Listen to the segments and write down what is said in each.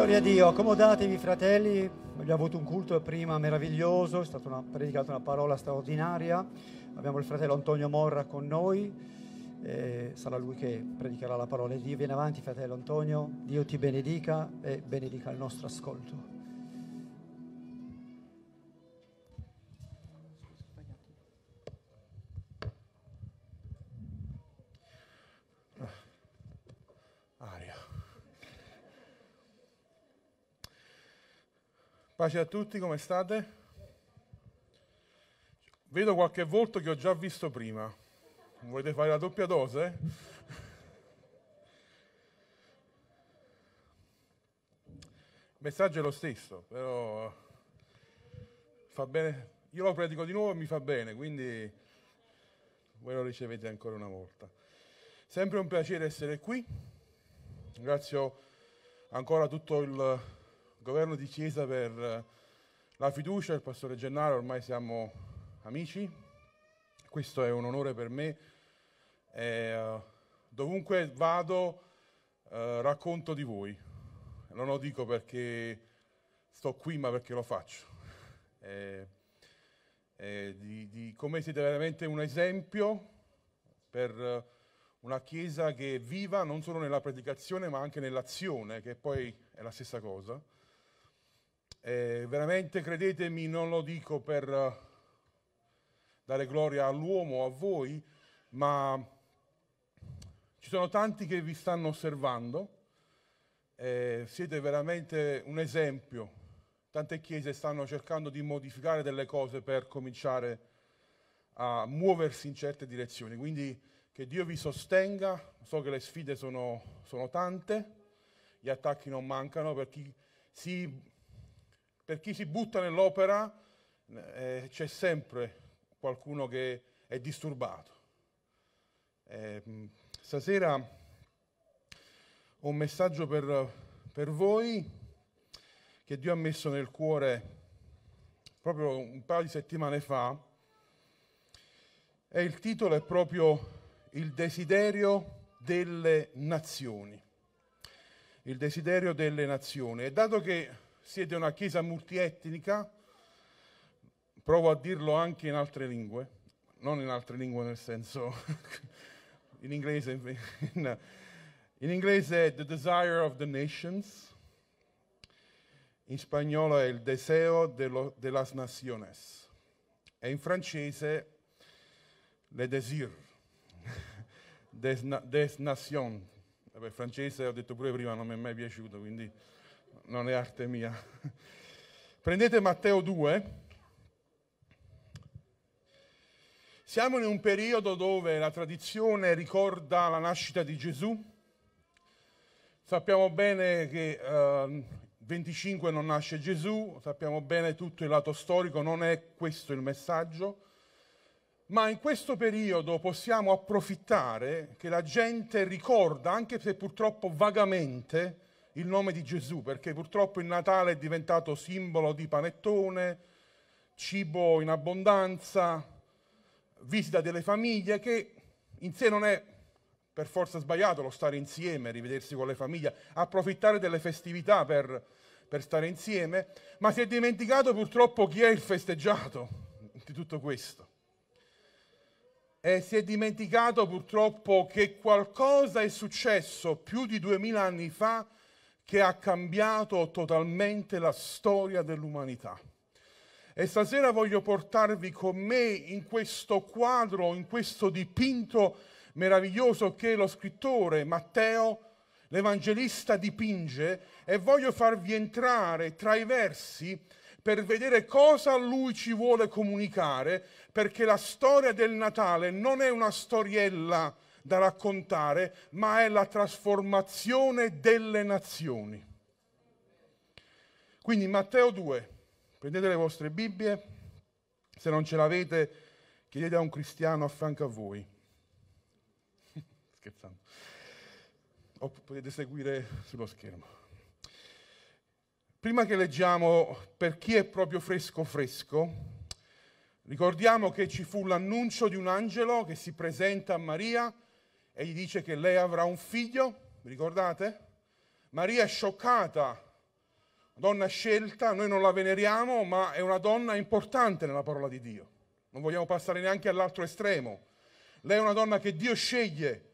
Gloria a Dio, accomodatevi fratelli, abbiamo avuto un culto prima meraviglioso, è stata una, predicata una parola straordinaria, abbiamo il fratello Antonio Morra con noi, eh, sarà lui che predicherà la parola di Dio. Vieni avanti fratello Antonio, Dio ti benedica e benedica il nostro ascolto. Pace a tutti, come state? Vedo qualche volto che ho già visto prima. Volete fare la doppia dose? Il messaggio è lo stesso, però fa bene. Io lo predico di nuovo e mi fa bene, quindi voi lo ricevete ancora una volta. Sempre un piacere essere qui. Ringrazio ancora tutto il governo di Chiesa per eh, la fiducia, il pastore Gennaro, ormai siamo amici, questo è un onore per me. E, uh, dovunque vado uh, racconto di voi, non lo dico perché sto qui ma perché lo faccio, e, e di, di, come siete veramente un esempio per una Chiesa che viva non solo nella predicazione ma anche nell'azione, che poi è la stessa cosa. Eh, veramente credetemi, non lo dico per uh, dare gloria all'uomo a voi, ma ci sono tanti che vi stanno osservando, eh, siete veramente un esempio. Tante chiese stanno cercando di modificare delle cose per cominciare a muoversi in certe direzioni. Quindi che Dio vi sostenga, so che le sfide sono, sono tante, gli attacchi non mancano per chi si per chi si butta nell'opera eh, c'è sempre qualcuno che è disturbato. Eh, stasera ho un messaggio per, per voi che Dio ha messo nel cuore proprio un paio di settimane fa e il titolo è proprio Il desiderio delle nazioni. Il desiderio delle nazioni. E dato che siete una chiesa multietnica, provo a dirlo anche in altre lingue, non in altre lingue nel senso, in inglese, in, in inglese The Desire of the Nations, in spagnolo è il Deseo de, de las Naciones e in francese Le Désir, des, des Nations. Vabbè, francese ho detto pure prima, non mi è mai piaciuto, quindi non è arte mia. Prendete Matteo 2. Siamo in un periodo dove la tradizione ricorda la nascita di Gesù. Sappiamo bene che eh, 25 non nasce Gesù, sappiamo bene tutto il lato storico, non è questo il messaggio, ma in questo periodo possiamo approfittare che la gente ricorda, anche se purtroppo vagamente, il nome di Gesù, perché purtroppo il Natale è diventato simbolo di panettone, cibo in abbondanza, visita delle famiglie, che in sé non è per forza sbagliato lo stare insieme, rivedersi con le famiglie, approfittare delle festività per, per stare insieme, ma si è dimenticato purtroppo chi è il festeggiato di tutto questo. E si è dimenticato purtroppo che qualcosa è successo più di duemila anni fa che ha cambiato totalmente la storia dell'umanità. E stasera voglio portarvi con me in questo quadro, in questo dipinto meraviglioso che lo scrittore Matteo, l'Evangelista, dipinge e voglio farvi entrare tra i versi per vedere cosa lui ci vuole comunicare, perché la storia del Natale non è una storiella da raccontare, ma è la trasformazione delle nazioni. Quindi Matteo 2, prendete le vostre Bibbie, se non ce l'avete chiedete a un cristiano a fianco a voi. Scherzando. O potete seguire sullo schermo. Prima che leggiamo per chi è proprio fresco fresco, ricordiamo che ci fu l'annuncio di un angelo che si presenta a Maria e gli dice che lei avrà un figlio, ricordate? Maria è scioccata donna scelta, noi non la veneriamo, ma è una donna importante nella parola di Dio. Non vogliamo passare neanche all'altro estremo. Lei è una donna che Dio sceglie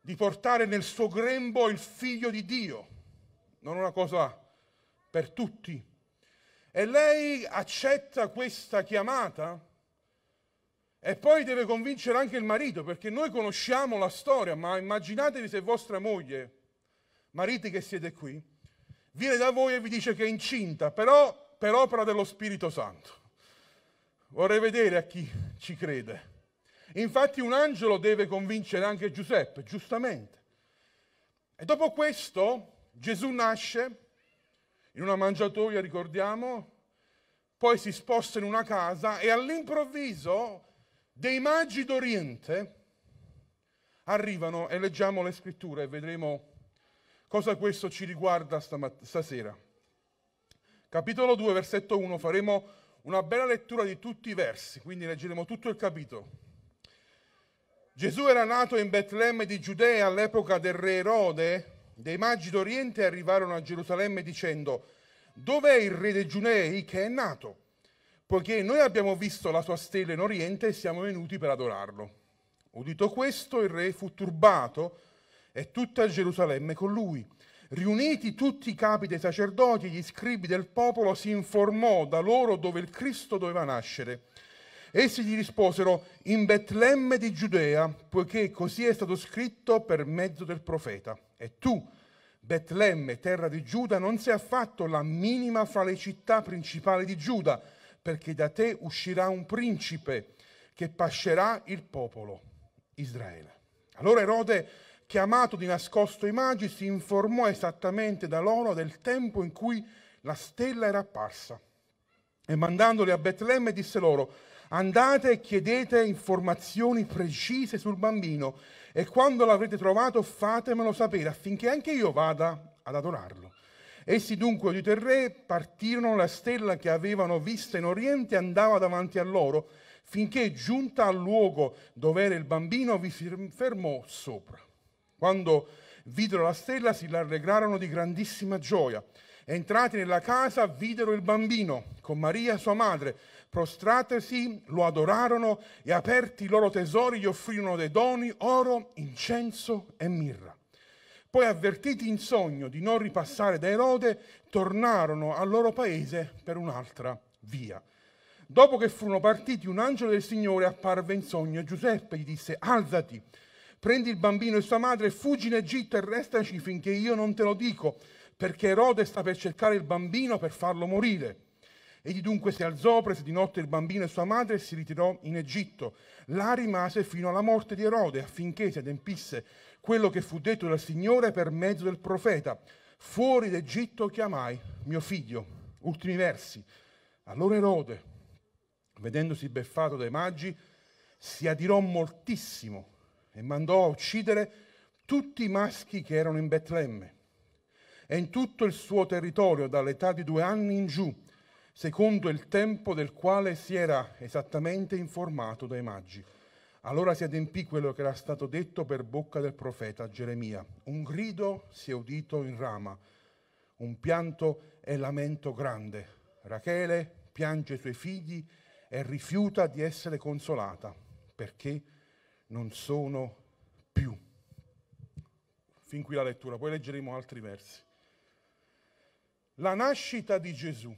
di portare nel suo grembo il figlio di Dio, non una cosa per tutti. E lei accetta questa chiamata e poi deve convincere anche il marito, perché noi conosciamo la storia, ma immaginatevi se vostra moglie, mariti che siete qui, viene da voi e vi dice che è incinta, però per opera dello Spirito Santo. Vorrei vedere a chi ci crede. Infatti un angelo deve convincere anche Giuseppe, giustamente. E dopo questo Gesù nasce in una mangiatoia, ricordiamo, poi si sposta in una casa e all'improvviso dei magi d'Oriente arrivano e leggiamo le scritture e vedremo cosa questo ci riguarda stasera. Capitolo 2, versetto 1, faremo una bella lettura di tutti i versi, quindi leggeremo tutto il capitolo. Gesù era nato in Betlemme di Giudea all'epoca del re Erode. Dei magi d'Oriente arrivarono a Gerusalemme dicendo, dov'è il re dei Giudei che è nato? Poiché noi abbiamo visto la sua stella in Oriente e siamo venuti per adorarlo. Udito questo, il re fu turbato e tutta Gerusalemme con lui. Riuniti tutti i capi dei sacerdoti e gli scribi del popolo, si informò da loro dove il Cristo doveva nascere. Essi gli risposero in Betlemme di Giudea, poiché così è stato scritto per mezzo del profeta. E tu, Betlemme, terra di Giuda, non sei affatto la minima fra le città principali di Giuda, perché da te uscirà un principe che pascerà il popolo Israele. Allora Erode, chiamato di nascosto i magi, si informò esattamente da loro del tempo in cui la stella era apparsa. E mandandoli a Betlemme disse loro, andate e chiedete informazioni precise sul bambino e quando l'avrete trovato fatemelo sapere affinché anche io vada ad adorarlo. Essi dunque, udito il re, partirono, la stella che avevano vista in oriente andava davanti a loro, finché giunta al luogo dove era il bambino vi si fermò sopra. Quando videro la stella si rallegrarono di grandissima gioia. Entrati nella casa videro il bambino con Maria sua madre, prostratesi lo adorarono e aperti i loro tesori gli offrirono dei doni, oro, incenso e mirra. Poi, avvertiti in sogno di non ripassare da Erode, tornarono al loro paese per un'altra via. Dopo che furono partiti, un angelo del Signore apparve in sogno e Giuseppe gli disse, alzati, prendi il bambino e sua madre, fuggi in Egitto e restaci finché io non te lo dico, perché Erode sta per cercare il bambino per farlo morire. Egli dunque si alzò, prese di notte il bambino e sua madre e si ritirò in Egitto. Là rimase fino alla morte di Erode, affinché si adempisse quello che fu detto dal Signore per mezzo del profeta. Fuori d'Egitto chiamai mio figlio. Ultimi versi. Allora Erode, vedendosi beffato dai magi, si adirò moltissimo e mandò a uccidere tutti i maschi che erano in Betlemme e in tutto il suo territorio dall'età di due anni in giù, secondo il tempo del quale si era esattamente informato dai magi. Allora si adempì quello che era stato detto per bocca del profeta Geremia. Un grido si è udito in Rama, un pianto e lamento grande. Rachele piange i suoi figli e rifiuta di essere consolata perché non sono più. Fin qui la lettura, poi leggeremo altri versi. La nascita di Gesù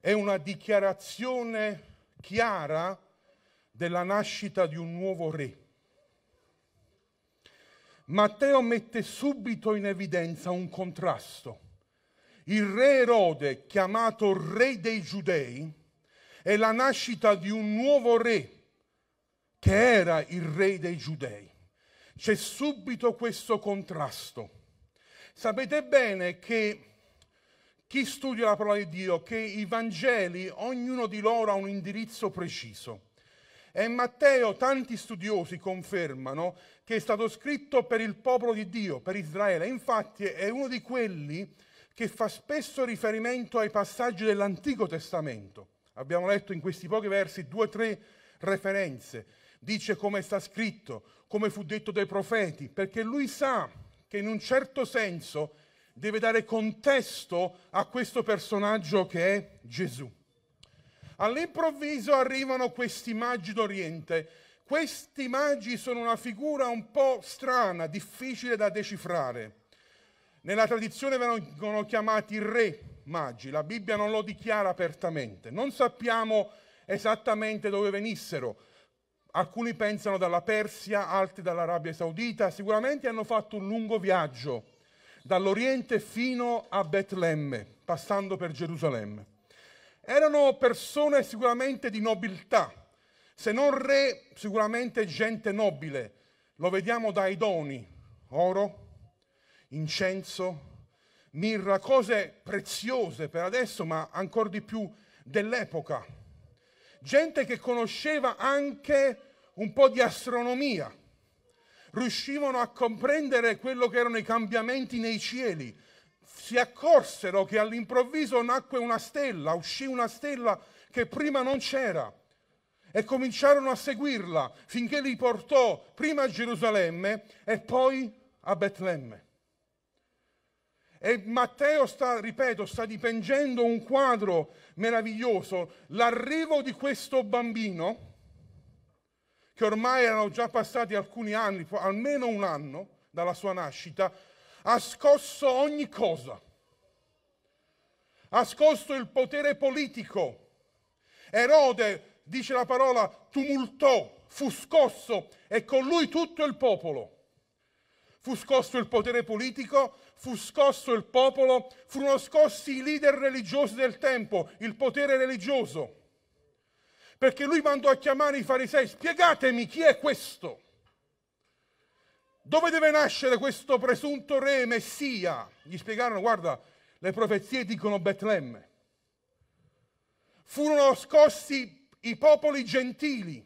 è una dichiarazione chiara della nascita di un nuovo re. Matteo mette subito in evidenza un contrasto. Il re Erode, chiamato re dei giudei, è la nascita di un nuovo re che era il re dei giudei. C'è subito questo contrasto. Sapete bene che chi studia la parola di Dio, che i Vangeli, ognuno di loro ha un indirizzo preciso. E Matteo tanti studiosi confermano che è stato scritto per il popolo di Dio, per Israele. Infatti è uno di quelli che fa spesso riferimento ai passaggi dell'Antico Testamento. Abbiamo letto in questi pochi versi due o tre referenze. Dice come sta scritto, come fu detto dai profeti, perché lui sa che in un certo senso deve dare contesto a questo personaggio che è Gesù. All'improvviso arrivano questi magi d'Oriente. Questi magi sono una figura un po' strana, difficile da decifrare. Nella tradizione vengono chiamati re magi, la Bibbia non lo dichiara apertamente. Non sappiamo esattamente dove venissero. Alcuni pensano dalla Persia, altri dall'Arabia Saudita, sicuramente hanno fatto un lungo viaggio dall'Oriente fino a Betlemme, passando per Gerusalemme. Erano persone sicuramente di nobiltà, se non re, sicuramente gente nobile. Lo vediamo dai doni, oro, incenso, mirra, cose preziose per adesso, ma ancora di più dell'epoca. Gente che conosceva anche un po' di astronomia, riuscivano a comprendere quello che erano i cambiamenti nei cieli, si accorsero che all'improvviso nacque una stella, uscì una stella che prima non c'era e cominciarono a seguirla finché li portò prima a Gerusalemme e poi a Betlemme. E Matteo sta, ripeto, sta dipingendo un quadro meraviglioso, l'arrivo di questo bambino che ormai erano già passati alcuni anni, almeno un anno dalla sua nascita, ha scosso ogni cosa. Ha scosso il potere politico. Erode, dice la parola, tumultò, fu scosso e con lui tutto il popolo. Fu scosso il potere politico, fu scosso il popolo, furono scossi i leader religiosi del tempo, il potere religioso perché lui mandò a chiamare i farisei, spiegatemi chi è questo. Dove deve nascere questo presunto re messia? Gli spiegarono, guarda, le profezie dicono Betlemme. Furono scossi i popoli gentili,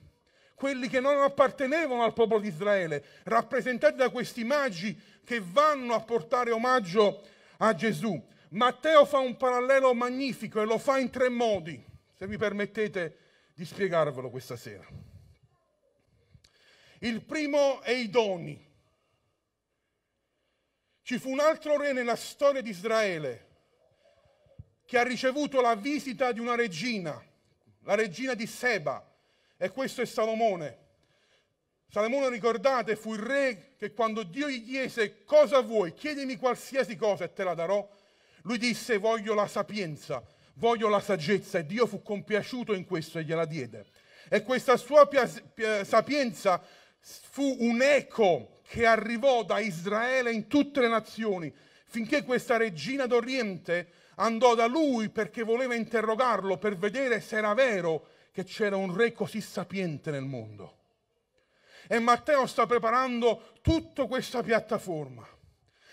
quelli che non appartenevano al popolo di Israele, rappresentati da questi magi che vanno a portare omaggio a Gesù. Matteo fa un parallelo magnifico e lo fa in tre modi, se mi permettete di spiegarvelo questa sera. Il primo è i doni. Ci fu un altro re nella storia di Israele che ha ricevuto la visita di una regina, la regina di Seba, e questo è Salomone. Salomone, ricordate, fu il re che quando Dio gli chiese cosa vuoi, chiedimi qualsiasi cosa e te la darò, lui disse voglio la sapienza, voglio la saggezza e Dio fu compiaciuto in questo e gliela diede. E questa sua sapienza fu un eco che arrivò da Israele in tutte le nazioni, finché questa regina d'Oriente andò da lui perché voleva interrogarlo per vedere se era vero che c'era un re così sapiente nel mondo. E Matteo sta preparando tutta questa piattaforma,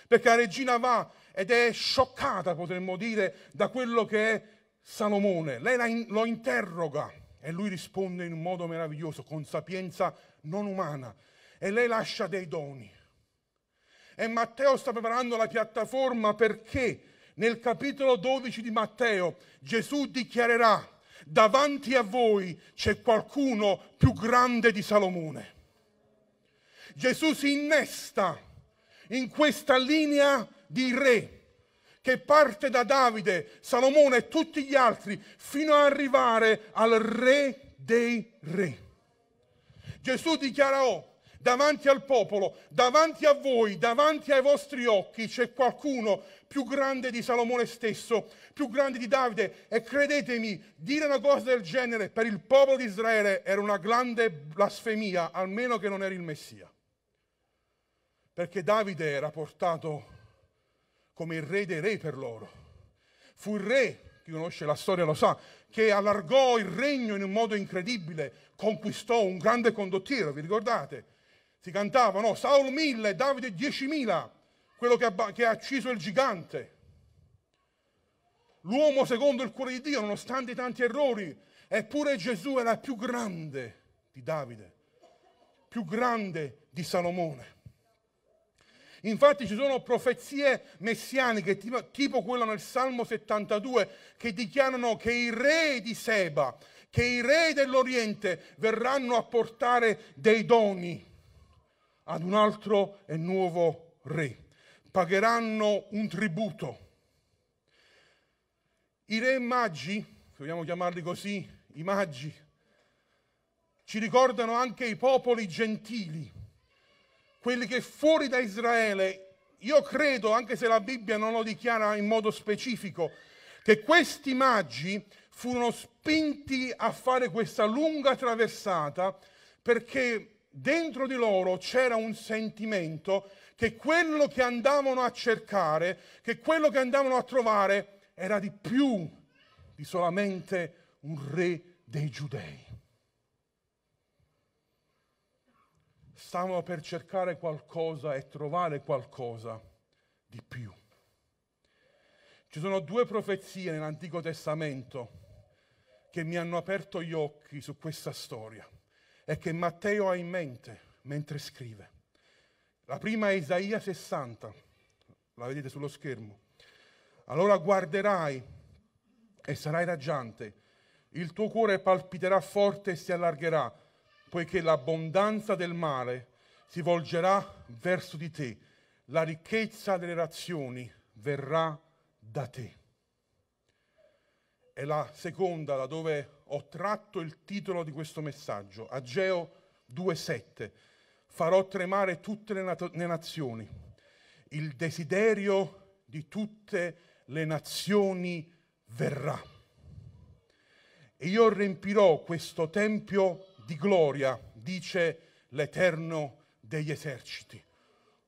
perché la regina va ed è scioccata, potremmo dire, da quello che è Salomone, lei lo interroga e lui risponde in un modo meraviglioso, con sapienza non umana, e lei lascia dei doni. E Matteo sta preparando la piattaforma perché nel capitolo 12 di Matteo Gesù dichiarerà, davanti a voi c'è qualcuno più grande di Salomone. Gesù si innesta in questa linea di re che parte da Davide, Salomone e tutti gli altri fino ad arrivare al re dei re. Gesù dichiarò davanti al popolo, davanti a voi, davanti ai vostri occhi c'è qualcuno più grande di Salomone stesso, più grande di Davide e credetemi, dire una cosa del genere per il popolo di Israele era una grande blasfemia, almeno che non era il Messia. Perché Davide era portato come il re dei re per loro. Fu il re, chi conosce la storia lo sa, che allargò il regno in un modo incredibile, conquistò un grande condottiero, vi ricordate? Si cantava, no? Saul mille, Davide diecimila, quello che ha, che ha ucciso il gigante. L'uomo secondo il cuore di Dio, nonostante i tanti errori, eppure Gesù era più grande di Davide, più grande di Salomone. Infatti ci sono profezie messianiche, tipo, tipo quella nel Salmo 72, che dichiarano che i re di Seba, che i re dell'Oriente verranno a portare dei doni ad un altro e nuovo re. pagheranno un tributo. I re magi, vogliamo chiamarli così, i magi, ci ricordano anche i popoli gentili, quelli che fuori da Israele, io credo, anche se la Bibbia non lo dichiara in modo specifico, che questi magi furono spinti a fare questa lunga traversata perché dentro di loro c'era un sentimento che quello che andavano a cercare, che quello che andavano a trovare era di più di solamente un re dei giudei. Stavano per cercare qualcosa e trovare qualcosa di più. Ci sono due profezie nell'Antico Testamento che mi hanno aperto gli occhi su questa storia e che Matteo ha in mente mentre scrive. La prima è Isaia 60, la vedete sullo schermo. Allora guarderai e sarai raggiante, il tuo cuore palpiterà forte e si allargherà, poiché l'abbondanza del male si volgerà verso di te, la ricchezza delle razioni verrà da te. È la seconda da dove ho tratto il titolo di questo messaggio, Ageo 2.7. Farò tremare tutte le, nat- le nazioni, il desiderio di tutte le nazioni verrà. E io riempirò questo tempio di gloria, dice l'Eterno degli eserciti.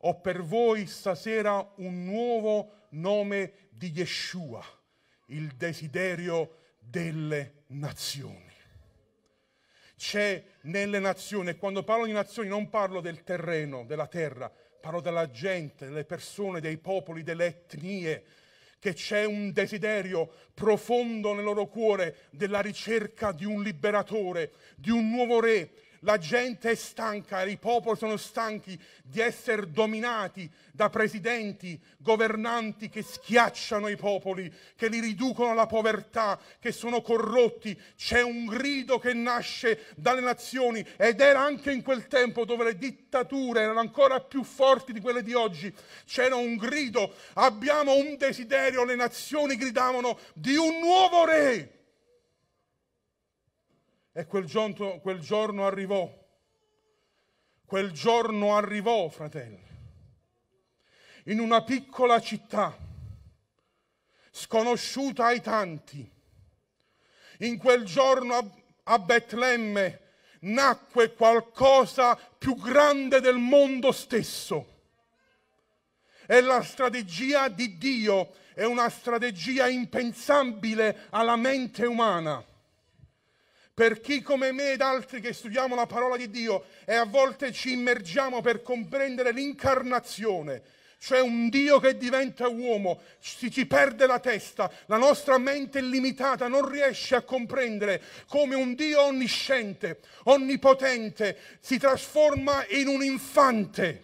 Ho per voi stasera un nuovo nome di Yeshua, il desiderio delle nazioni. C'è nelle nazioni, quando parlo di nazioni non parlo del terreno, della terra, parlo della gente, delle persone, dei popoli, delle etnie, che c'è un desiderio profondo nel loro cuore della ricerca di un liberatore, di un nuovo re, la gente è stanca, i popoli sono stanchi di essere dominati da presidenti, governanti che schiacciano i popoli, che li riducono alla povertà, che sono corrotti. C'è un grido che nasce dalle nazioni ed era anche in quel tempo dove le dittature erano ancora più forti di quelle di oggi. C'era un grido, abbiamo un desiderio, le nazioni gridavano di un nuovo re e quel giorno, quel giorno arrivò. Quel giorno arrivò, fratelli, in una piccola città, sconosciuta ai tanti. In quel giorno a, Betlemme nacque qualcosa più grande del mondo stesso. E la strategia di Dio è una strategia impensabile alla mente umana per chi come me ed altri che studiamo la parola di Dio e a volte ci immergiamo per comprendere l'incarnazione, cioè un Dio che diventa uomo, si ci perde la testa, la nostra mente è limitata, non riesce a comprendere come un Dio onnisciente, onnipotente, si trasforma in un infante,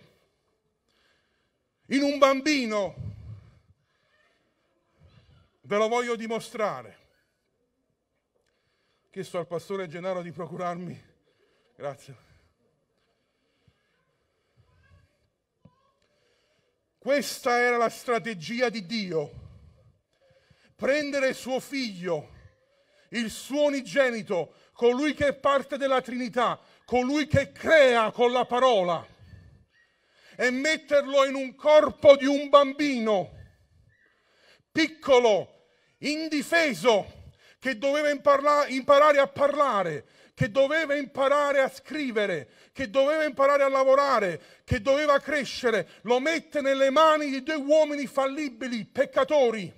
in un bambino. Ve lo voglio dimostrare chiesto al pastore Gennaro di procurarmi. Grazie. Questa era la strategia di Dio. Prendere suo figlio, il suo unigenito, colui che è parte della Trinità, colui che crea con la parola, e metterlo in un corpo di un bambino, piccolo, indifeso, che doveva imparare a parlare, che doveva imparare a scrivere, che doveva imparare a lavorare, che doveva crescere, lo mette nelle mani di due uomini fallibili, peccatori.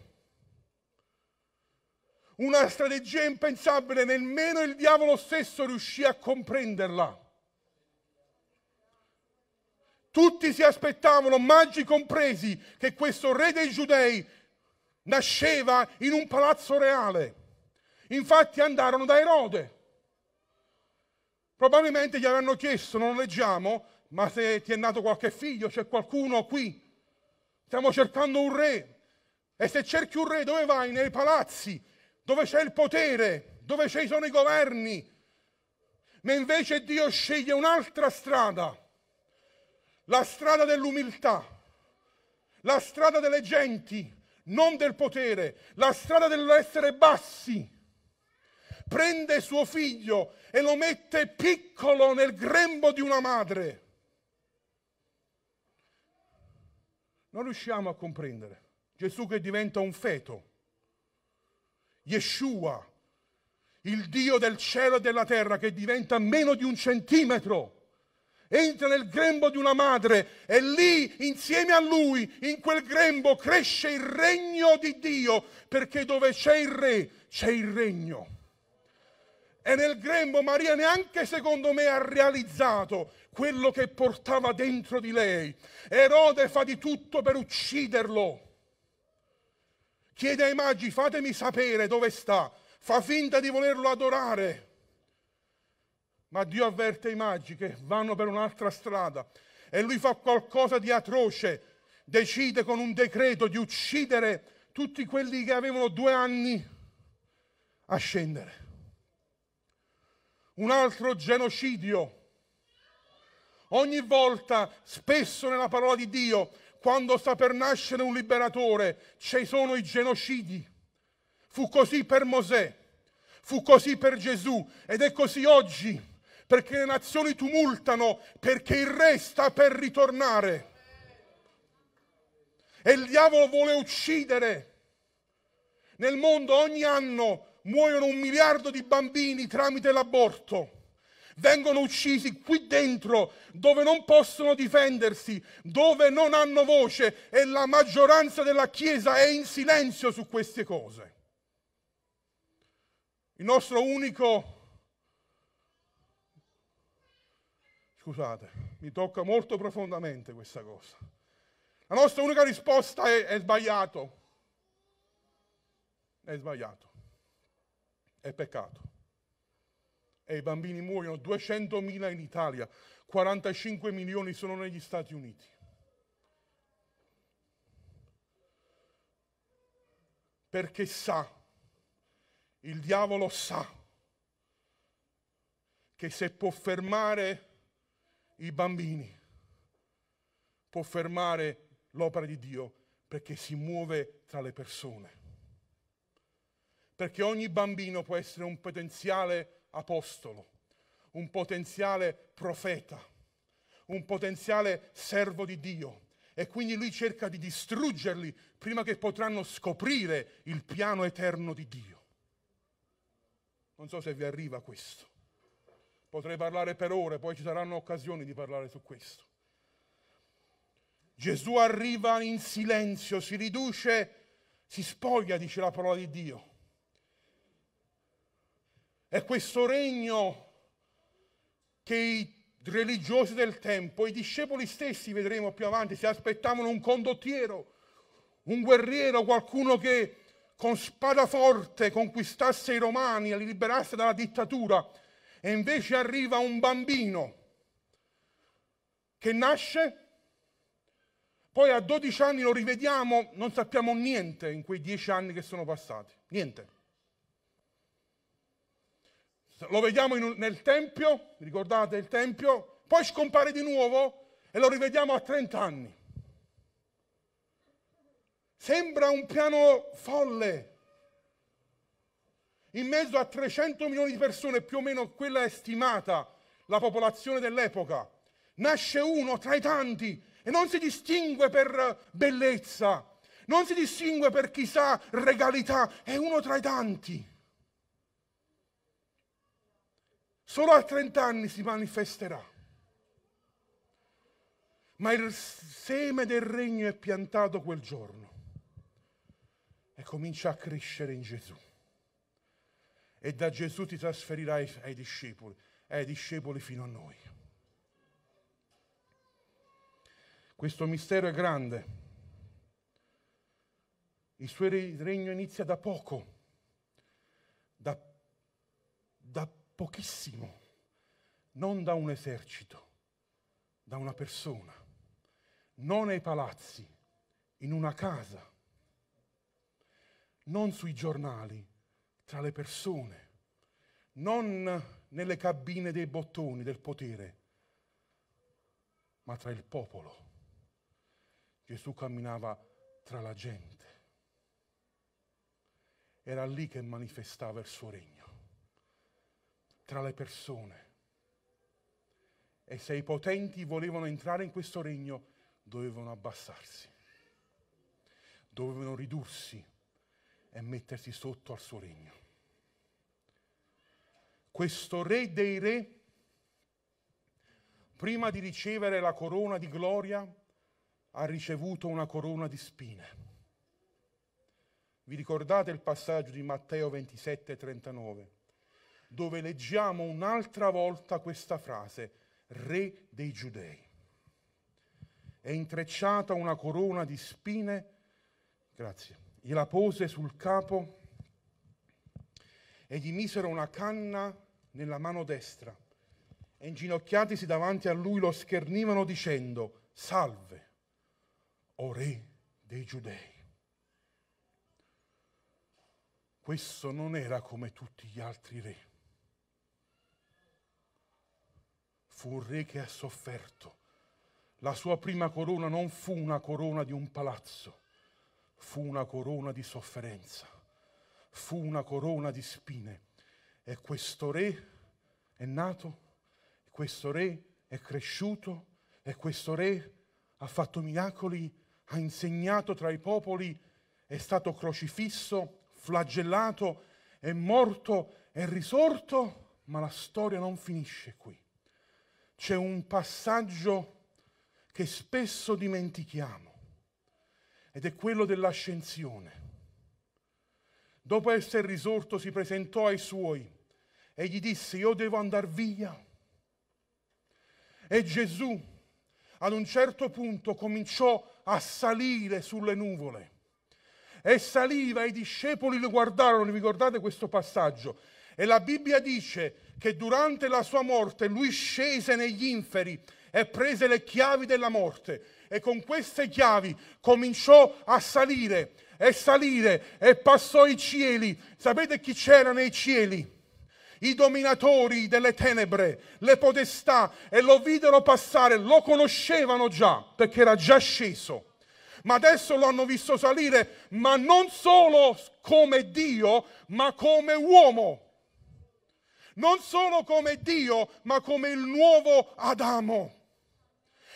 Una strategia impensabile, nemmeno il diavolo stesso riuscì a comprenderla. Tutti si aspettavano, magi compresi, che questo re dei giudei nasceva in un palazzo reale. Infatti andarono da Erode. Probabilmente gli avranno chiesto, non leggiamo, ma se ti è nato qualche figlio, c'è qualcuno qui. Stiamo cercando un re. E se cerchi un re, dove vai? Nei palazzi, dove c'è il potere, dove ci sono i governi. Ma invece Dio sceglie un'altra strada, la strada dell'umiltà, la strada delle genti, non del potere, la strada dell'essere bassi. Prende suo figlio e lo mette piccolo nel grembo di una madre. Non riusciamo a comprendere. Gesù che diventa un feto. Yeshua, il Dio del cielo e della terra che diventa meno di un centimetro entra nel grembo di una madre e lì insieme a lui, in quel grembo, cresce il regno di Dio, perché dove c'è il re c'è il regno. E nel grembo Maria neanche secondo me ha realizzato quello che portava dentro di lei. Erode fa di tutto per ucciderlo. Chiede ai magi, fatemi sapere dove sta. Fa finta di volerlo adorare. Ma Dio avverte i magi che vanno per un'altra strada e lui fa qualcosa di atroce. Decide con un decreto di uccidere tutti quelli che avevano due anni a scendere. Un altro genocidio. Ogni volta, spesso nella parola di Dio, quando sta per nascere un liberatore, ci sono i genocidi. Fu così per Mosè, fu così per Gesù ed è così oggi perché le nazioni tumultano, perché il re sta per ritornare. E il diavolo vuole uccidere. Nel mondo ogni anno muoiono un miliardo di bambini tramite l'aborto. Vengono uccisi qui dentro, dove non possono difendersi, dove non hanno voce e la maggioranza della Chiesa è in silenzio su queste cose. Il nostro unico Scusate, mi tocca molto profondamente questa cosa. La nostra unica risposta è, è sbagliato. È sbagliato. È peccato. E i bambini muoiono 200.000 in Italia, 45 milioni sono negli Stati Uniti. Perché sa, il diavolo sa, che se può fermare i bambini, può fermare l'opera di Dio perché si muove tra le persone. Perché ogni bambino può essere un potenziale apostolo, un potenziale profeta, un potenziale servo di Dio. E quindi lui cerca di distruggerli prima che potranno scoprire il piano eterno di Dio. Non so se vi arriva questo. Potrei parlare per ore, poi ci saranno occasioni di parlare su questo. Gesù arriva in silenzio, si riduce, si spoglia, dice la parola di Dio. È questo regno che i religiosi del tempo, i discepoli stessi, vedremo più avanti, si aspettavano un condottiero, un guerriero, qualcuno che con spada forte conquistasse i romani e li liberasse dalla dittatura e invece arriva un bambino che nasce, poi a 12 anni lo rivediamo, non sappiamo niente in quei 10 anni che sono passati, niente. Lo vediamo in, nel Tempio, ricordate il Tempio, poi scompare di nuovo e lo rivediamo a 30 anni. Sembra un piano folle, in mezzo a 300 milioni di persone, più o meno quella è stimata la popolazione dell'epoca, nasce uno tra i tanti e non si distingue per bellezza, non si distingue per chissà regalità, è uno tra i tanti. Solo a 30 anni si manifesterà. Ma il seme del regno è piantato quel giorno e comincia a crescere in Gesù e da Gesù ti trasferirai ai discepoli, ai discepoli fino a noi. Questo mistero è grande. Il suo regno inizia da poco, da, da pochissimo, non da un esercito, da una persona, non ai palazzi, in una casa, non sui giornali, tra le persone, non nelle cabine dei bottoni del potere, ma tra il popolo. Gesù camminava tra la gente. Era lì che manifestava il suo regno, tra le persone. E se i potenti volevano entrare in questo regno, dovevano abbassarsi, dovevano ridursi e mettersi sotto al suo regno. Questo re dei re, prima di ricevere la corona di gloria, ha ricevuto una corona di spine. Vi ricordate il passaggio di Matteo 27, 39, dove leggiamo un'altra volta questa frase, re dei giudei. È intrecciata una corona di spine, grazie, gliela pose sul capo e gli misero una canna nella mano destra e inginocchiatisi davanti a lui lo schernivano dicendo, salve, o re dei giudei. Questo non era come tutti gli altri re. Fu un re che ha sofferto. La sua prima corona non fu una corona di un palazzo, fu una corona di sofferenza, fu una corona di spine. E questo re è nato, questo re è cresciuto, e questo re ha fatto miracoli ha insegnato tra i popoli, è stato crocifisso, flagellato, è morto, è risorto, ma la storia non finisce qui. C'è un passaggio che spesso dimentichiamo ed è quello dell'ascensione. Dopo essere risorto si presentò ai suoi e gli disse io devo andare via. E Gesù ad un certo punto cominciò a salire sulle nuvole. E saliva, i discepoli lo guardarono, vi ricordate questo passaggio? E la Bibbia dice che durante la sua morte lui scese negli inferi e prese le chiavi della morte e con queste chiavi cominciò a salire e salire e passò i cieli. Sapete chi c'era nei cieli? i dominatori delle tenebre, le podestà, e lo videro passare, lo conoscevano già perché era già sceso. Ma adesso lo hanno visto salire, ma non solo come Dio, ma come uomo. Non solo come Dio, ma come il nuovo Adamo.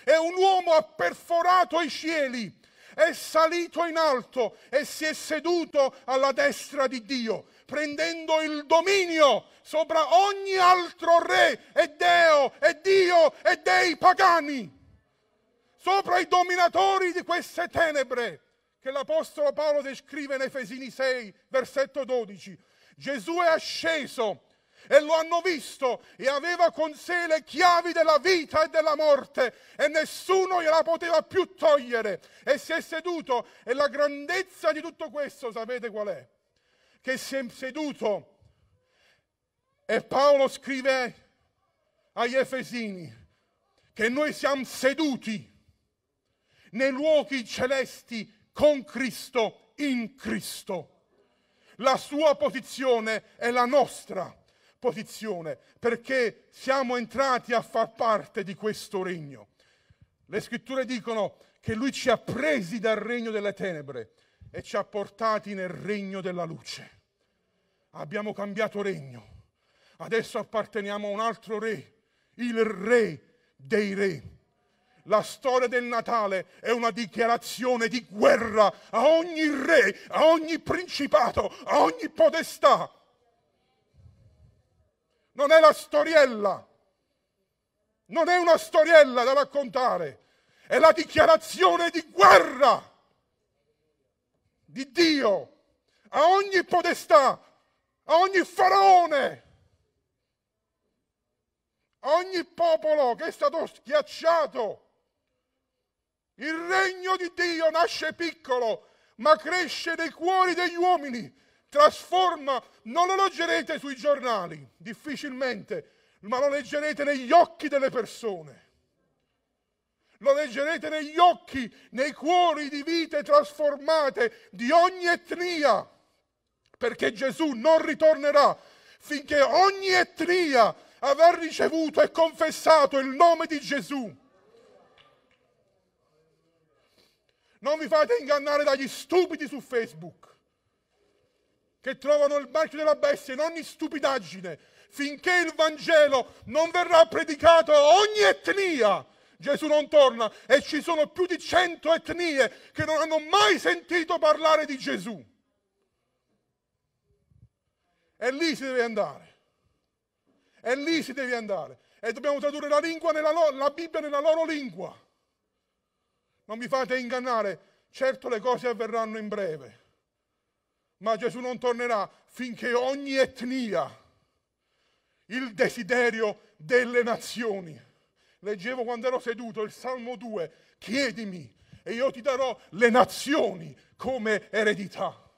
E un uomo ha perforato i cieli, è salito in alto e si è seduto alla destra di Dio prendendo il dominio sopra ogni altro re e deo e Dio e dei pagani, sopra i dominatori di queste tenebre che l'Apostolo Paolo descrive in Efesini 6, versetto 12. Gesù è asceso e lo hanno visto e aveva con sé le chiavi della vita e della morte e nessuno gliela poteva più togliere e si è seduto e la grandezza di tutto questo sapete qual è? che si è seduto. E Paolo scrive agli Efesini che noi siamo seduti nei luoghi celesti con Cristo, in Cristo. La sua posizione è la nostra posizione perché siamo entrati a far parte di questo regno. Le scritture dicono che lui ci ha presi dal regno delle tenebre e ci ha portati nel regno della luce. Abbiamo cambiato regno. Adesso apparteniamo a un altro re, il re dei re. La storia del Natale è una dichiarazione di guerra a ogni re, a ogni principato, a ogni podestà. Non è la storiella, non è una storiella da raccontare, è la dichiarazione di guerra di Dio a ogni podestà, a ogni faraone, a ogni popolo che è stato schiacciato. Il regno di Dio nasce piccolo, ma cresce nei cuori degli uomini, trasforma, non lo leggerete sui giornali, difficilmente, ma lo leggerete negli occhi delle persone lo leggerete negli occhi, nei cuori di vite trasformate di ogni etnia, perché Gesù non ritornerà finché ogni etnia avrà ricevuto e confessato il nome di Gesù. Non vi fate ingannare dagli stupidi su Facebook che trovano il marchio della bestia in ogni stupidaggine, finché il Vangelo non verrà predicato a ogni etnia. Gesù non torna e ci sono più di cento etnie che non hanno mai sentito parlare di Gesù. E lì si deve andare. E lì si deve andare. E dobbiamo tradurre la, lo- la Bibbia nella loro lingua. Non vi fate ingannare, certo le cose avverranno in breve, ma Gesù non tornerà finché ogni etnia, il desiderio delle nazioni. Leggevo quando ero seduto il Salmo 2, chiedimi e io ti darò le nazioni come eredità.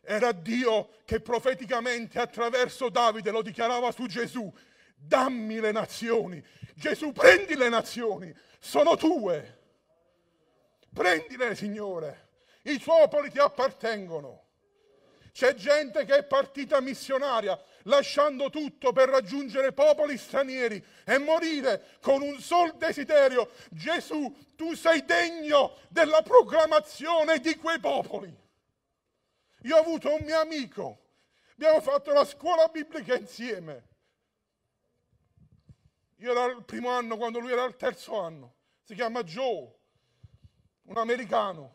Era Dio che profeticamente attraverso Davide lo dichiarava su Gesù. Dammi le nazioni. Gesù, prendi le nazioni. Sono tue. Prendile, Signore. I popoli ti appartengono. C'è gente che è partita missionaria, lasciando tutto per raggiungere popoli stranieri e morire con un sol desiderio. Gesù, tu sei degno della proclamazione di quei popoli. Io ho avuto un mio amico, abbiamo fatto la scuola biblica insieme. Io ero al primo anno quando lui era al terzo anno. Si chiama Joe un americano,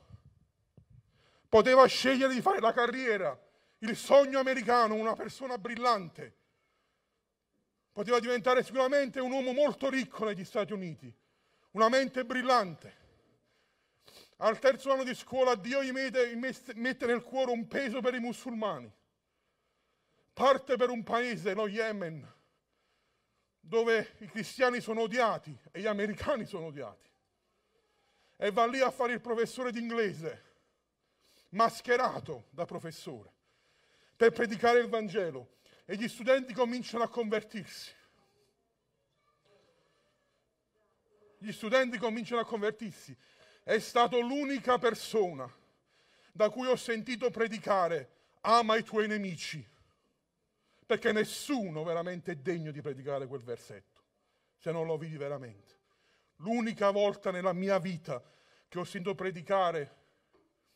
poteva scegliere di fare la carriera, il sogno americano, una persona brillante. Poteva diventare sicuramente un uomo molto ricco negli Stati Uniti, una mente brillante. Al terzo anno di scuola Dio gli mette, mette nel cuore un peso per i musulmani. Parte per un paese, lo Yemen, dove i cristiani sono odiati e gli americani sono odiati e va lì a fare il professore d'inglese, mascherato da professore, per predicare il Vangelo e gli studenti cominciano a convertirsi. Gli studenti cominciano a convertirsi. È stato l'unica persona da cui ho sentito predicare ama i tuoi nemici, perché nessuno veramente è degno di predicare quel versetto, se non lo vivi veramente. L'unica volta nella mia vita che ho sentito predicare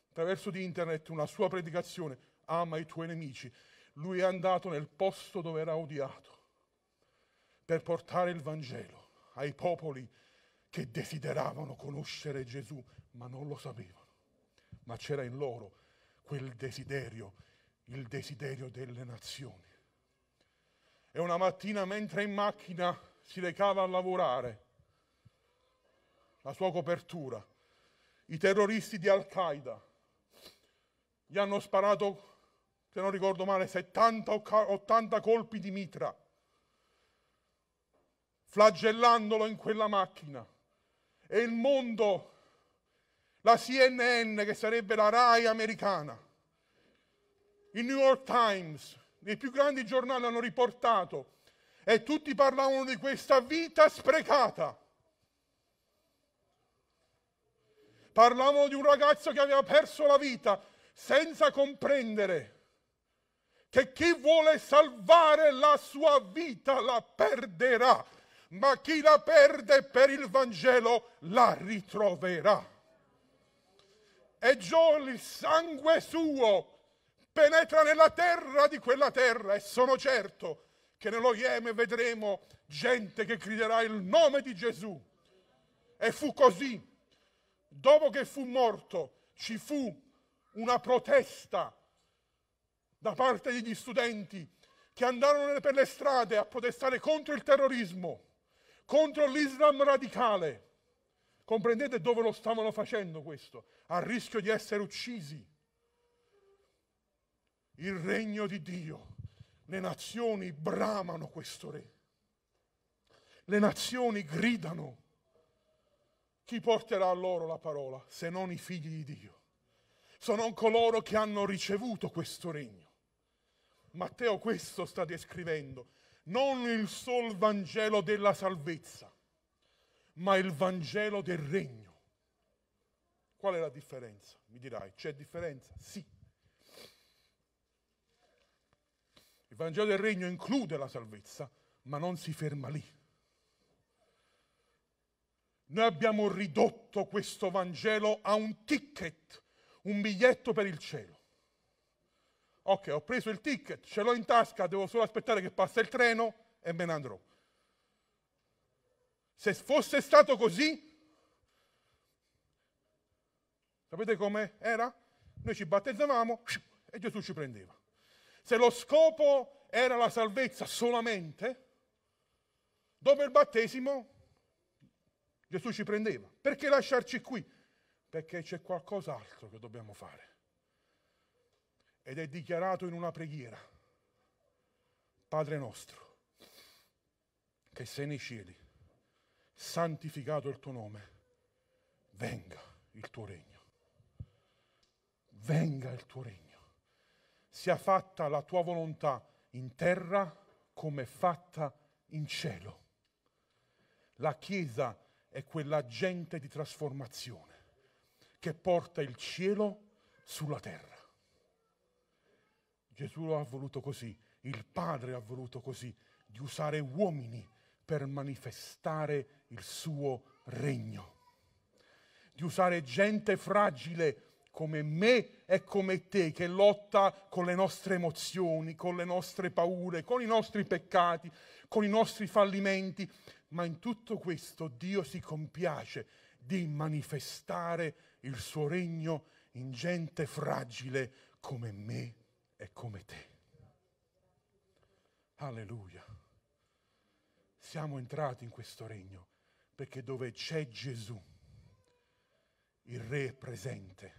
attraverso di internet una sua predicazione, ama i tuoi nemici, lui è andato nel posto dove era odiato per portare il Vangelo ai popoli che desideravano conoscere Gesù, ma non lo sapevano. Ma c'era in loro quel desiderio, il desiderio delle nazioni. E una mattina mentre in macchina si recava a lavorare, la sua copertura. I terroristi di Al-Qaeda gli hanno sparato, se non ricordo male, 70-80 colpi di mitra, flagellandolo in quella macchina. E il mondo, la CNN, che sarebbe la RAI americana, il New York Times, i più grandi giornali hanno riportato e tutti parlavano di questa vita sprecata Parlavano di un ragazzo che aveva perso la vita senza comprendere che chi vuole salvare la sua vita la perderà, ma chi la perde per il Vangelo la ritroverà. E già il sangue suo penetra nella terra di quella terra e sono certo che nello Yemen vedremo gente che griderà il nome di Gesù. E fu così dopo che fu morto, ci fu una protesta da parte degli studenti che andarono per le strade a protestare contro il terrorismo, contro l'Islam radicale. Comprendete dove lo stavano facendo questo? A rischio di essere uccisi. Il regno di Dio. Le nazioni bramano questo re. Le nazioni gridano chi porterà a loro la parola se non i figli di Dio? Sono coloro che hanno ricevuto questo regno. Matteo questo sta descrivendo, non il sol Vangelo della salvezza, ma il Vangelo del regno. Qual è la differenza? Mi dirai, c'è differenza? Sì. Il Vangelo del regno include la salvezza, ma non si ferma lì Noi abbiamo ridotto questo Vangelo a un ticket, un biglietto per il cielo. Ok, ho preso il ticket, ce l'ho in tasca, devo solo aspettare che passa il treno e me ne andrò. Se fosse stato così, sapete come era? Noi ci battezzavamo e Gesù ci prendeva. Se lo scopo era la salvezza solamente, dopo il battesimo Gesù ci prendeva. Perché lasciarci qui? Perché c'è qualcos'altro che dobbiamo fare. Ed è dichiarato in una preghiera. Padre nostro, che sei nei cieli, santificato il tuo nome, venga il tuo regno. Venga il tuo regno. Sia fatta la tua volontà in terra come fatta in cielo. La Chiesa è quell'agente di trasformazione che porta il cielo sulla terra. Gesù lo ha voluto così, il Padre ha voluto così, di usare uomini per manifestare il suo regno, di usare gente fragile come me e come te che lotta con le nostre emozioni, con le nostre paure, con i nostri peccati, con i nostri fallimenti, ma in tutto questo Dio si compiace di manifestare il suo regno in gente fragile come me e come te. Alleluia. Siamo entrati in questo regno perché dove c'è Gesù, il Re è presente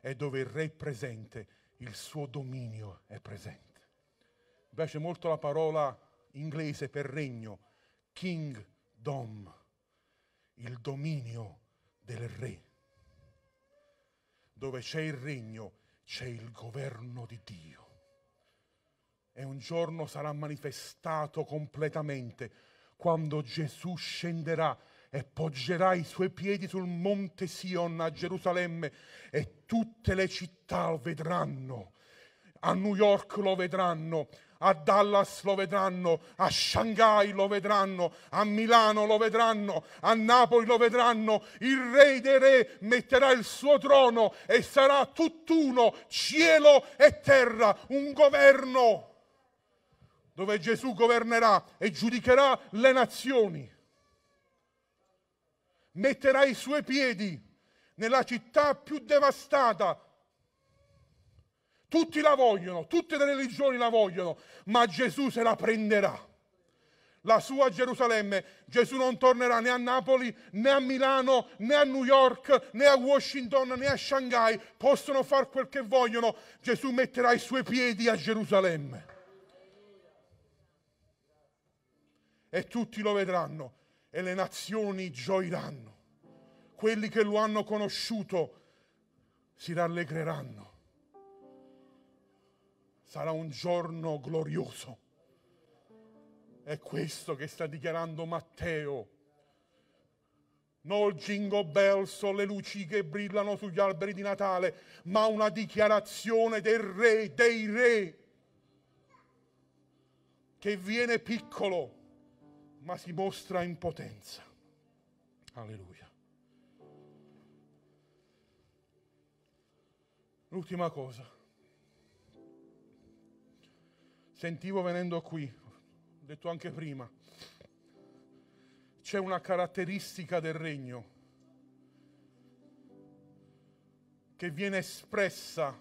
e dove il Re è presente, il suo dominio è presente. Mi piace molto la parola inglese per regno, kingdom, il dominio del re. Dove c'è il regno c'è il governo di Dio. E un giorno sarà manifestato completamente quando Gesù scenderà e poggerà i suoi piedi sul monte Sion a Gerusalemme e tutte le città lo vedranno. A New York lo vedranno, a Dallas lo vedranno, a Shanghai lo vedranno, a Milano lo vedranno, a Napoli lo vedranno. Il Re dei Re metterà il suo trono e sarà tutt'uno, cielo e terra, un governo dove Gesù governerà e giudicherà le nazioni. Metterà i suoi piedi nella città più devastata tutti la vogliono, tutte le religioni la vogliono, ma Gesù se la prenderà. La sua Gerusalemme, Gesù non tornerà né a Napoli, né a Milano, né a New York, né a Washington, né a Shanghai. Possono fare quel che vogliono. Gesù metterà i suoi piedi a Gerusalemme. E tutti lo vedranno e le nazioni gioiranno. Quelli che lo hanno conosciuto si rallegreranno sarà un giorno glorioso. È questo che sta dichiarando Matteo. Non jingle bells o le luci che brillano sugli alberi di Natale, ma una dichiarazione del re, dei re, che viene piccolo, ma si mostra in potenza. Alleluia. L'ultima cosa. Sentivo venendo qui, ho detto anche prima, c'è una caratteristica del regno che viene espressa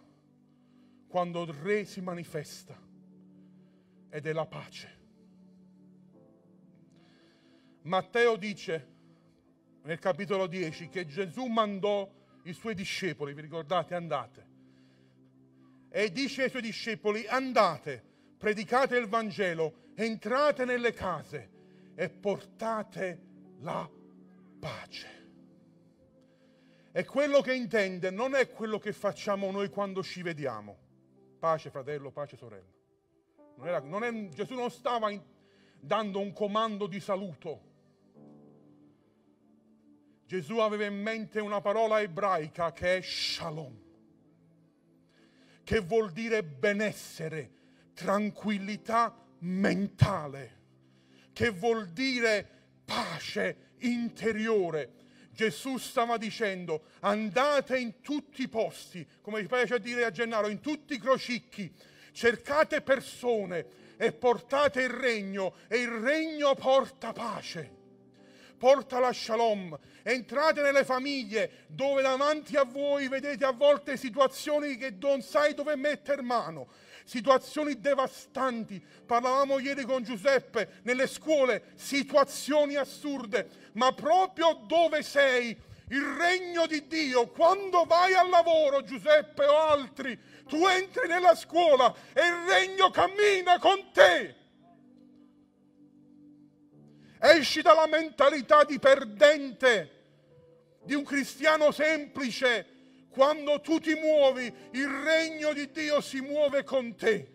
quando il re si manifesta ed è la pace. Matteo dice nel capitolo 10 che Gesù mandò i suoi discepoli, vi ricordate, andate, e dice ai suoi discepoli andate predicate il Vangelo, entrate nelle case e portate la pace. E quello che intende non è quello che facciamo noi quando ci vediamo. Pace fratello, pace sorella. Non era, non è, Gesù non stava in, dando un comando di saluto. Gesù aveva in mente una parola ebraica che è shalom, che vuol dire benessere, tranquillità mentale, che vuol dire pace interiore, Gesù stava dicendo andate in tutti i posti, come vi piace dire a Gennaro, in tutti i crocicchi, cercate persone e portate il regno e il regno porta pace porta la shalom. Entrate nelle famiglie dove davanti a voi vedete a volte situazioni che non sai dove mettere mano, situazioni devastanti. Parlavamo ieri con Giuseppe, nelle scuole, situazioni assurde, ma proprio dove sei, il regno di Dio, quando vai al lavoro, Giuseppe o altri, tu entri nella scuola e il regno cammina con te. Esci dalla mentalità di perdente, di un cristiano semplice. Quando tu ti muovi, il regno di Dio si muove con te.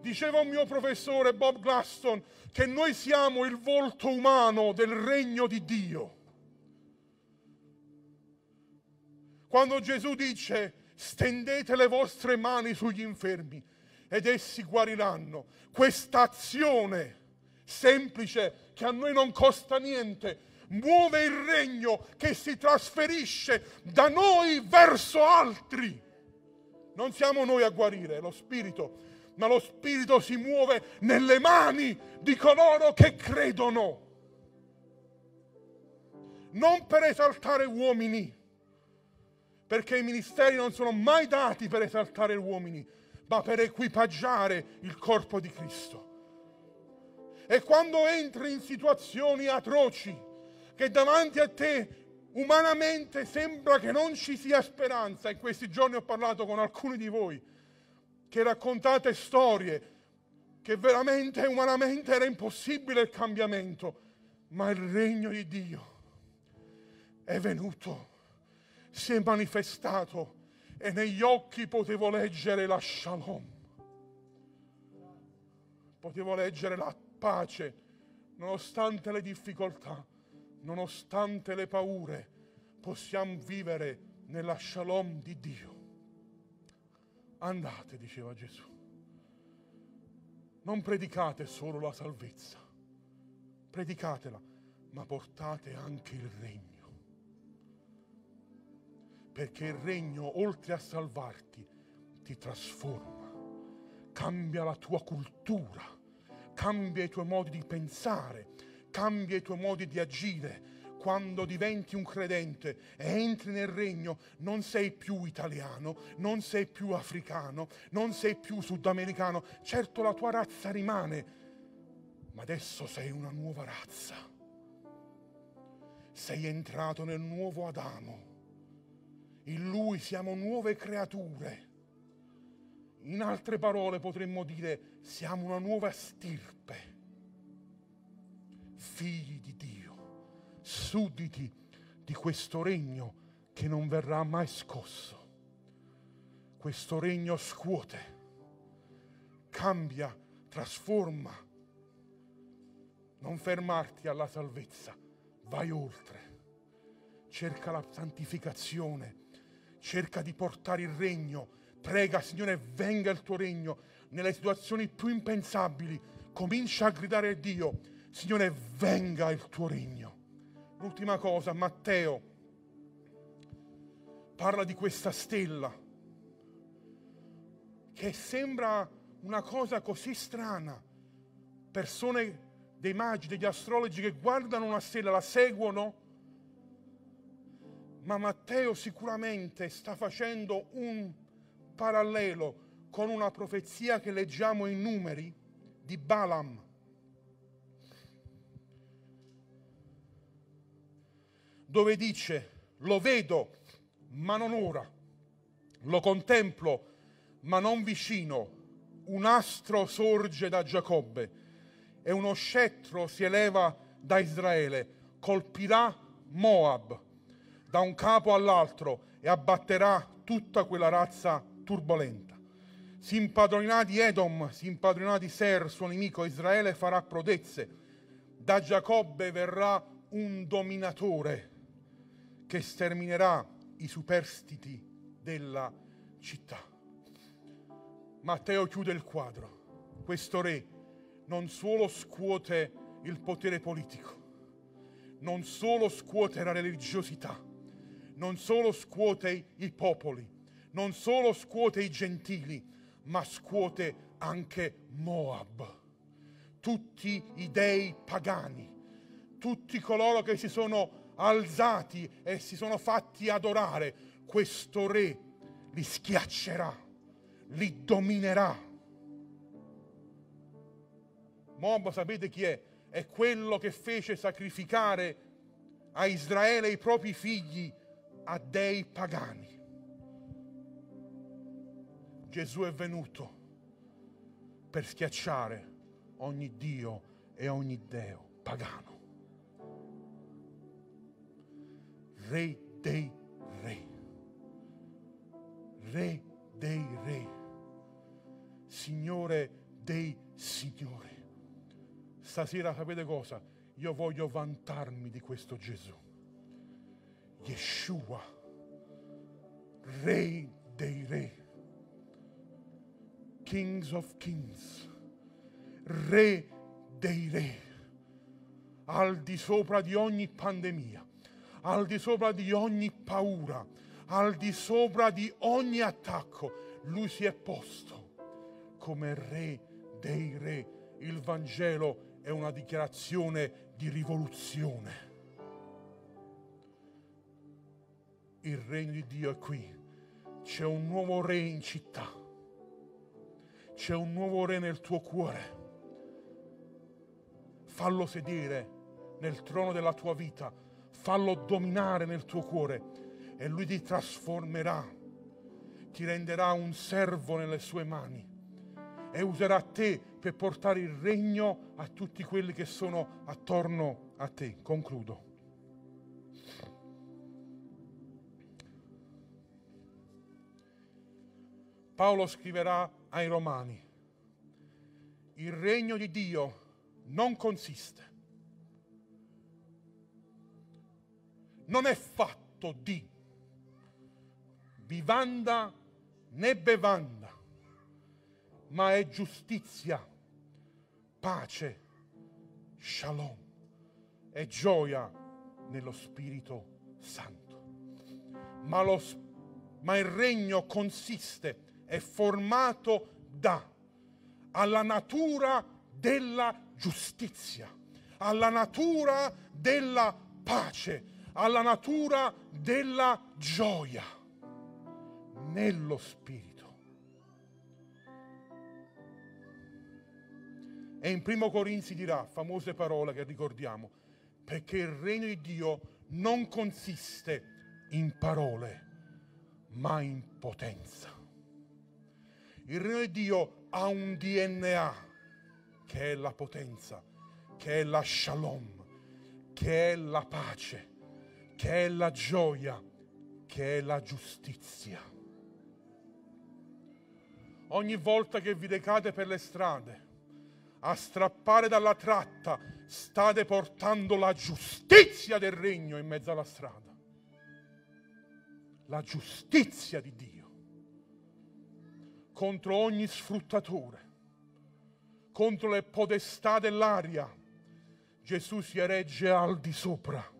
Diceva un mio professore Bob Glaston che noi siamo il volto umano del regno di Dio. Quando Gesù dice stendete le vostre mani sugli infermi ed essi guariranno, questa azione semplice che a noi non costa niente, muove il regno che si trasferisce da noi verso altri. Non siamo noi a guarire, è lo Spirito, ma lo Spirito si muove nelle mani di coloro che credono. Non per esaltare uomini, perché i ministeri non sono mai dati per esaltare uomini, ma per equipaggiare il corpo di Cristo. E quando entri in situazioni atroci, che davanti a te umanamente sembra che non ci sia speranza, in questi giorni ho parlato con alcuni di voi, che raccontate storie che veramente umanamente era impossibile il cambiamento, ma il regno di Dio è venuto, si è manifestato e negli occhi potevo leggere la shalom, potevo leggere la pace, nonostante le difficoltà, nonostante le paure, possiamo vivere nella shalom di Dio. Andate, diceva Gesù. Non predicate solo la salvezza, predicatela, ma portate anche il regno. Perché il regno, oltre a salvarti, ti trasforma, cambia la tua cultura cambia i tuoi modi di pensare, cambia i tuoi modi di agire. Quando diventi un credente e entri nel regno, non sei più italiano, non sei più africano, non sei più sudamericano. Certo la tua razza rimane, ma adesso sei una nuova razza. Sei entrato nel nuovo Adamo. In lui siamo nuove creature in altre parole potremmo dire siamo una nuova stirpe, figli di Dio, sudditi di questo regno che non verrà mai scosso. Questo regno scuote, cambia, trasforma. Non fermarti alla salvezza, vai oltre. Cerca la santificazione, cerca di portare il regno Prega, Signore, venga il tuo regno nelle situazioni più impensabili. Comincia a gridare a Dio, Signore, venga il tuo regno. L'ultima cosa, Matteo parla di questa stella che sembra una cosa così strana. Persone dei magi, degli astrologi che guardano una stella, la seguono, ma Matteo sicuramente sta facendo un parallelo con una profezia che leggiamo in numeri di Balaam. Dove dice, lo vedo, ma non ora, lo contemplo, ma non vicino, un astro sorge da Giacobbe e uno scettro si eleva da Israele, colpirà Moab da un capo all'altro e abbatterà tutta quella razza turbolenta. Si impadronerà di Edom, si impadronerà di Ser, suo nemico, Israele farà prodezze. Da Giacobbe verrà un dominatore che sterminerà i superstiti della città. Matteo chiude il quadro. Questo re non solo scuote il potere politico, non solo scuote la religiosità, non solo scuote i popoli, non solo scuote i gentili, ma scuote anche Moab, tutti i dei pagani, tutti coloro che si sono alzati e si sono fatti adorare, questo re li schiaccerà, li dominerà. Moab sapete chi è? È quello che fece sacrificare a Israele i propri figli a dei pagani. Gesù è venuto per schiacciare ogni Dio e ogni Deo pagano. Re dei re. Re dei re. Signore dei signori. Stasera sapete cosa? Io voglio vantarmi di questo Gesù. Yeshua, Re dei Re, Kings of Kings, Re dei Re, al di sopra di ogni pandemia, al di sopra di ogni paura, al di sopra di ogni attacco, lui si è posto come Re dei Re. Il Vangelo è una dichiarazione di rivoluzione. Il regno di Dio è qui. C'è un nuovo re in città. C'è un nuovo re nel tuo cuore. Fallo sedere nel trono della tua vita. Fallo dominare nel tuo cuore e lui ti trasformerà. Ti renderà un servo nelle sue mani e userà te per portare il regno a tutti quelli che sono attorno a te. Concludo. Paolo scriverà ai Romani, il regno di Dio non consiste, non è fatto di vivanda né bevanda, ma è giustizia, pace, shalom e gioia nello Spirito Santo. Ma, lo, ma il regno consiste, è formato da alla natura della giustizia, alla natura della pace, alla natura della gioia nello Spirito. E in primo Corinzi dirà famose parole che ricordiamo, perché il regno di Dio non consiste in parole, ma in potenza. Il regno di Dio ha un DNA che è la potenza, che è la shalom, che è la pace, che è la gioia, che è la giustizia. Ogni volta che vi recate per le strade, a strappare dalla tratta, state portando la giustizia del regno in mezzo alla strada. La giustizia di Dio contro ogni sfruttatore, contro le podestà dell'aria. Gesù si eregge al di sopra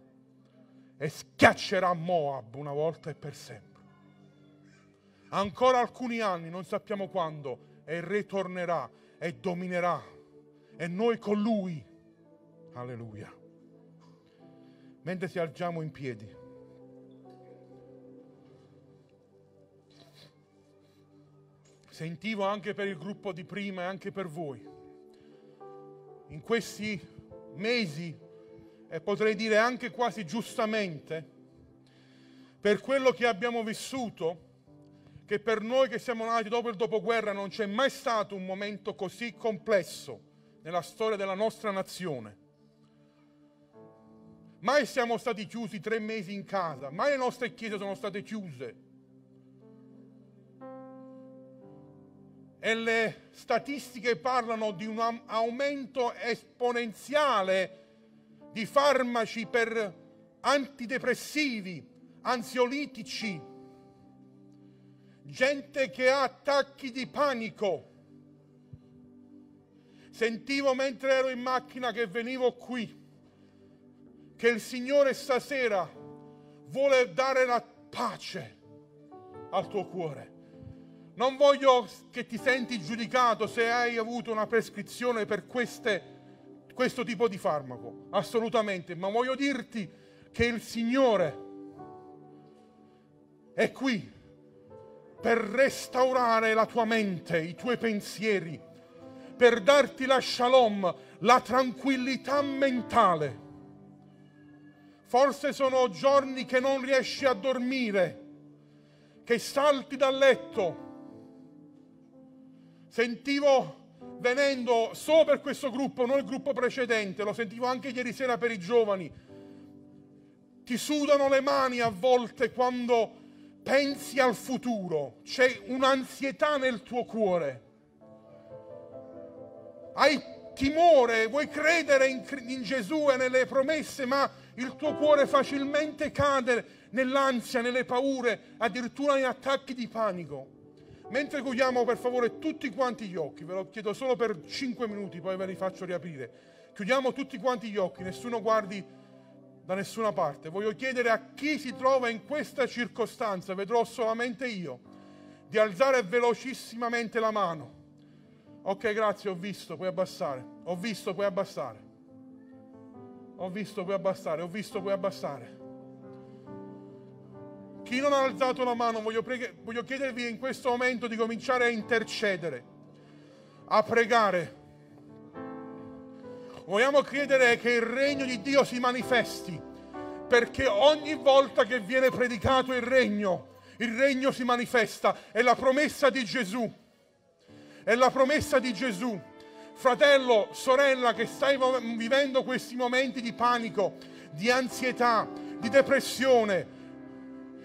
e schiaccerà Moab una volta e per sempre. Ancora alcuni anni, non sappiamo quando, e il re tornerà e dominerà e noi con lui. Alleluia. Mentre ci alziamo in piedi. Sentivo anche per il gruppo di prima e anche per voi. In questi mesi, e potrei dire anche quasi giustamente, per quello che abbiamo vissuto, che per noi che siamo nati dopo il dopoguerra non c'è mai stato un momento così complesso nella storia della nostra nazione. Mai siamo stati chiusi tre mesi in casa, mai le nostre chiese sono state chiuse. E le statistiche parlano di un aumento esponenziale di farmaci per antidepressivi, ansiolitici, gente che ha attacchi di panico Sentivo mentre ero in macchina che venivo qui, che il Signore stasera vuole dare la pace al tuo cuore. Non voglio che ti senti giudicato se hai avuto una prescrizione per queste, questo tipo di farmaco, assolutamente, ma voglio dirti che il Signore è qui per restaurare la tua mente, i tuoi pensieri, per darti la shalom, la tranquillità mentale. Forse sono giorni che non riesci a dormire, che salti dal letto. Sentivo venendo solo per questo gruppo, non il gruppo precedente, lo sentivo anche ieri sera per i giovani. Ti sudano le mani a volte quando pensi al futuro, c'è un'ansietà nel tuo cuore. Hai timore, vuoi credere in, in, Gesù e nelle promesse, ma il tuo cuore facilmente cade nell'ansia, nelle paure, addirittura in attacchi di panico. Mentre chiudiamo per favore tutti quanti gli occhi, ve lo chiedo solo per 5 minuti, poi ve li faccio riaprire. Chiudiamo tutti quanti gli occhi, nessuno guardi da nessuna parte. Voglio chiedere a chi si trova in questa circostanza, vedrò solamente io, di alzare velocissimamente la mano. Ok, grazie, ho visto, puoi abbassare. Ho visto, puoi abbassare. Ho visto, puoi abbassare. Ho visto, puoi abbassare. Chi non ha alzato la mano, voglio, preghe- voglio chiedervi in questo momento di cominciare a intercedere, a pregare Vogliamo credere che il regno di Dio si manifesti, perché ogni volta che viene predicato il regno, il regno si manifesta. È la promessa di Gesù. È la promessa di Gesù. Fratello, sorella che stai vivendo questi momenti di panico, di ansietà, di depressione,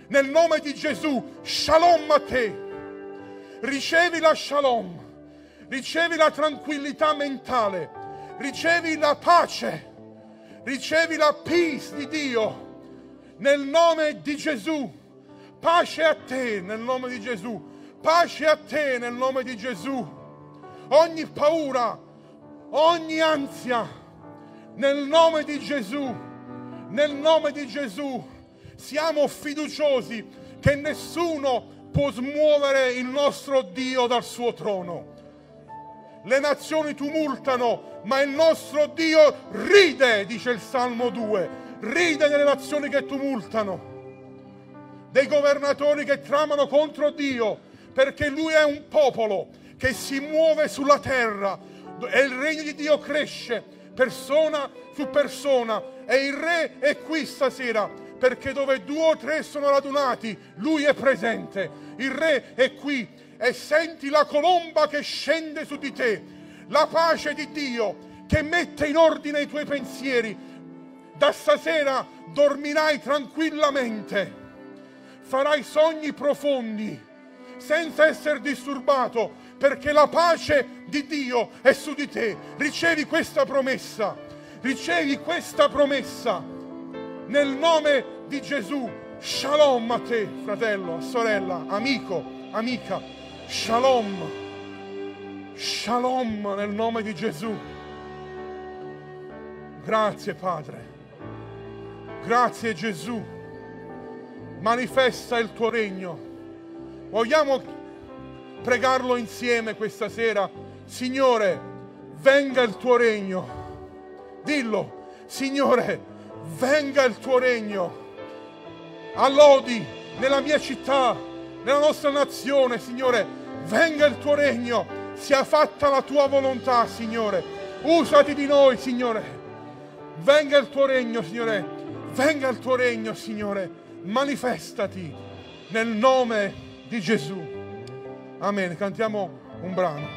nel nome di Gesù, shalom a te. Ricevi la shalom, ricevi la tranquillità mentale ricevi la pace, ricevi la peace di Dio nel nome di Gesù. Pace a te nel nome di Gesù. Pace a te nel nome di Gesù. Ogni paura, ogni ansia, nel nome di Gesù, nel nome di Gesù, siamo fiduciosi che nessuno può smuovere il nostro Dio dal suo trono. Le nazioni tumultano, ma il nostro Dio ride, dice il Salmo 2, ride delle nazioni che tumultano, dei governatori che tramano contro Dio, perché Lui è un popolo che si muove sulla terra e il regno di Dio cresce persona su persona e il Re è qui stasera perché dove due o tre sono radunati, Lui è presente, il Re è qui e senti la colomba che scende su di te, la pace di Dio che mette in ordine i tuoi pensieri. Da stasera dormirai tranquillamente, farai sogni profondi senza essere disturbato perché la pace di Dio è su di te. Ricevi questa promessa, ricevi questa promessa nel nome di Gesù. Shalom a te, fratello, sorella, amico, amica. Shalom. Shalom nel nome di Gesù. Grazie Padre. Grazie Gesù. Manifesta il tuo regno. Vogliamo pregarlo insieme questa sera. Signore, venga il tuo regno. Dillo, Signore, venga il tuo regno. Allodi nella mia città, nella nostra nazione, Signore, venga il tuo regno, sia fatta la tua volontà, Signore. Usati di noi, Signore. Venga il tuo regno, Signore. Venga il tuo regno, Signore. Manifestati nel nome di Gesù. Amen. Cantiamo un brano.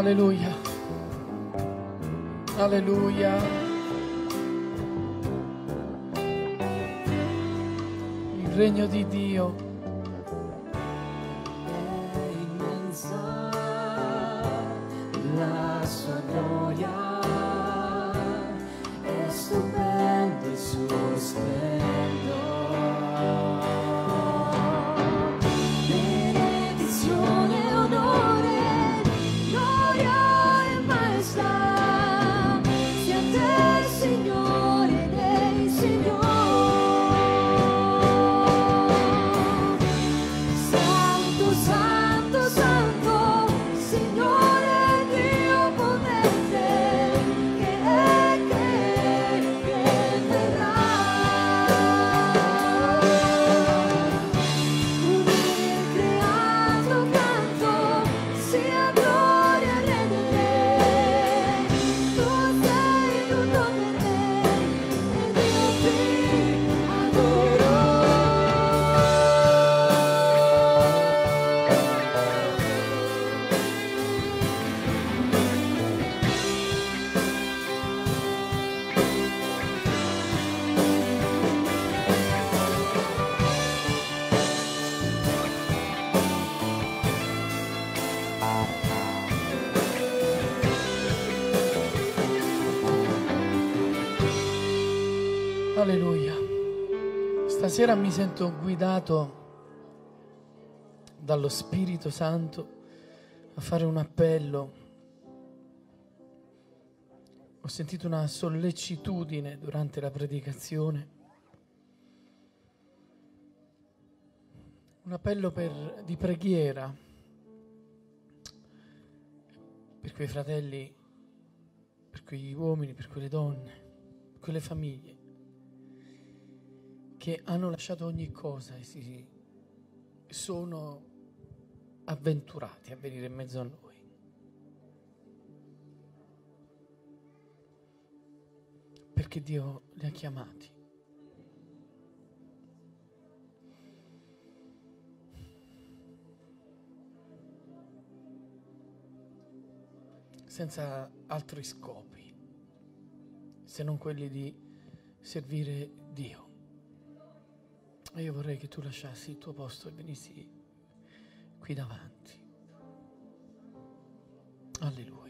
Alleluia. Alleluia. Il regno di Dio. Stasera mi sento guidato dallo Spirito Santo a fare un appello. Ho sentito una sollecitudine durante la predicazione. Un appello per- di preghiera per quei fratelli, per quegli uomini, per quelle donne, per quelle famiglie che hanno lasciato ogni cosa e si sono avventurati a venire in mezzo a noi. Perché Dio li ha chiamati. Senza altri scopi, se non quelli di servire Dio. E io vorrei che tu lasciassi il tuo posto e venissi qui davanti. Alleluia.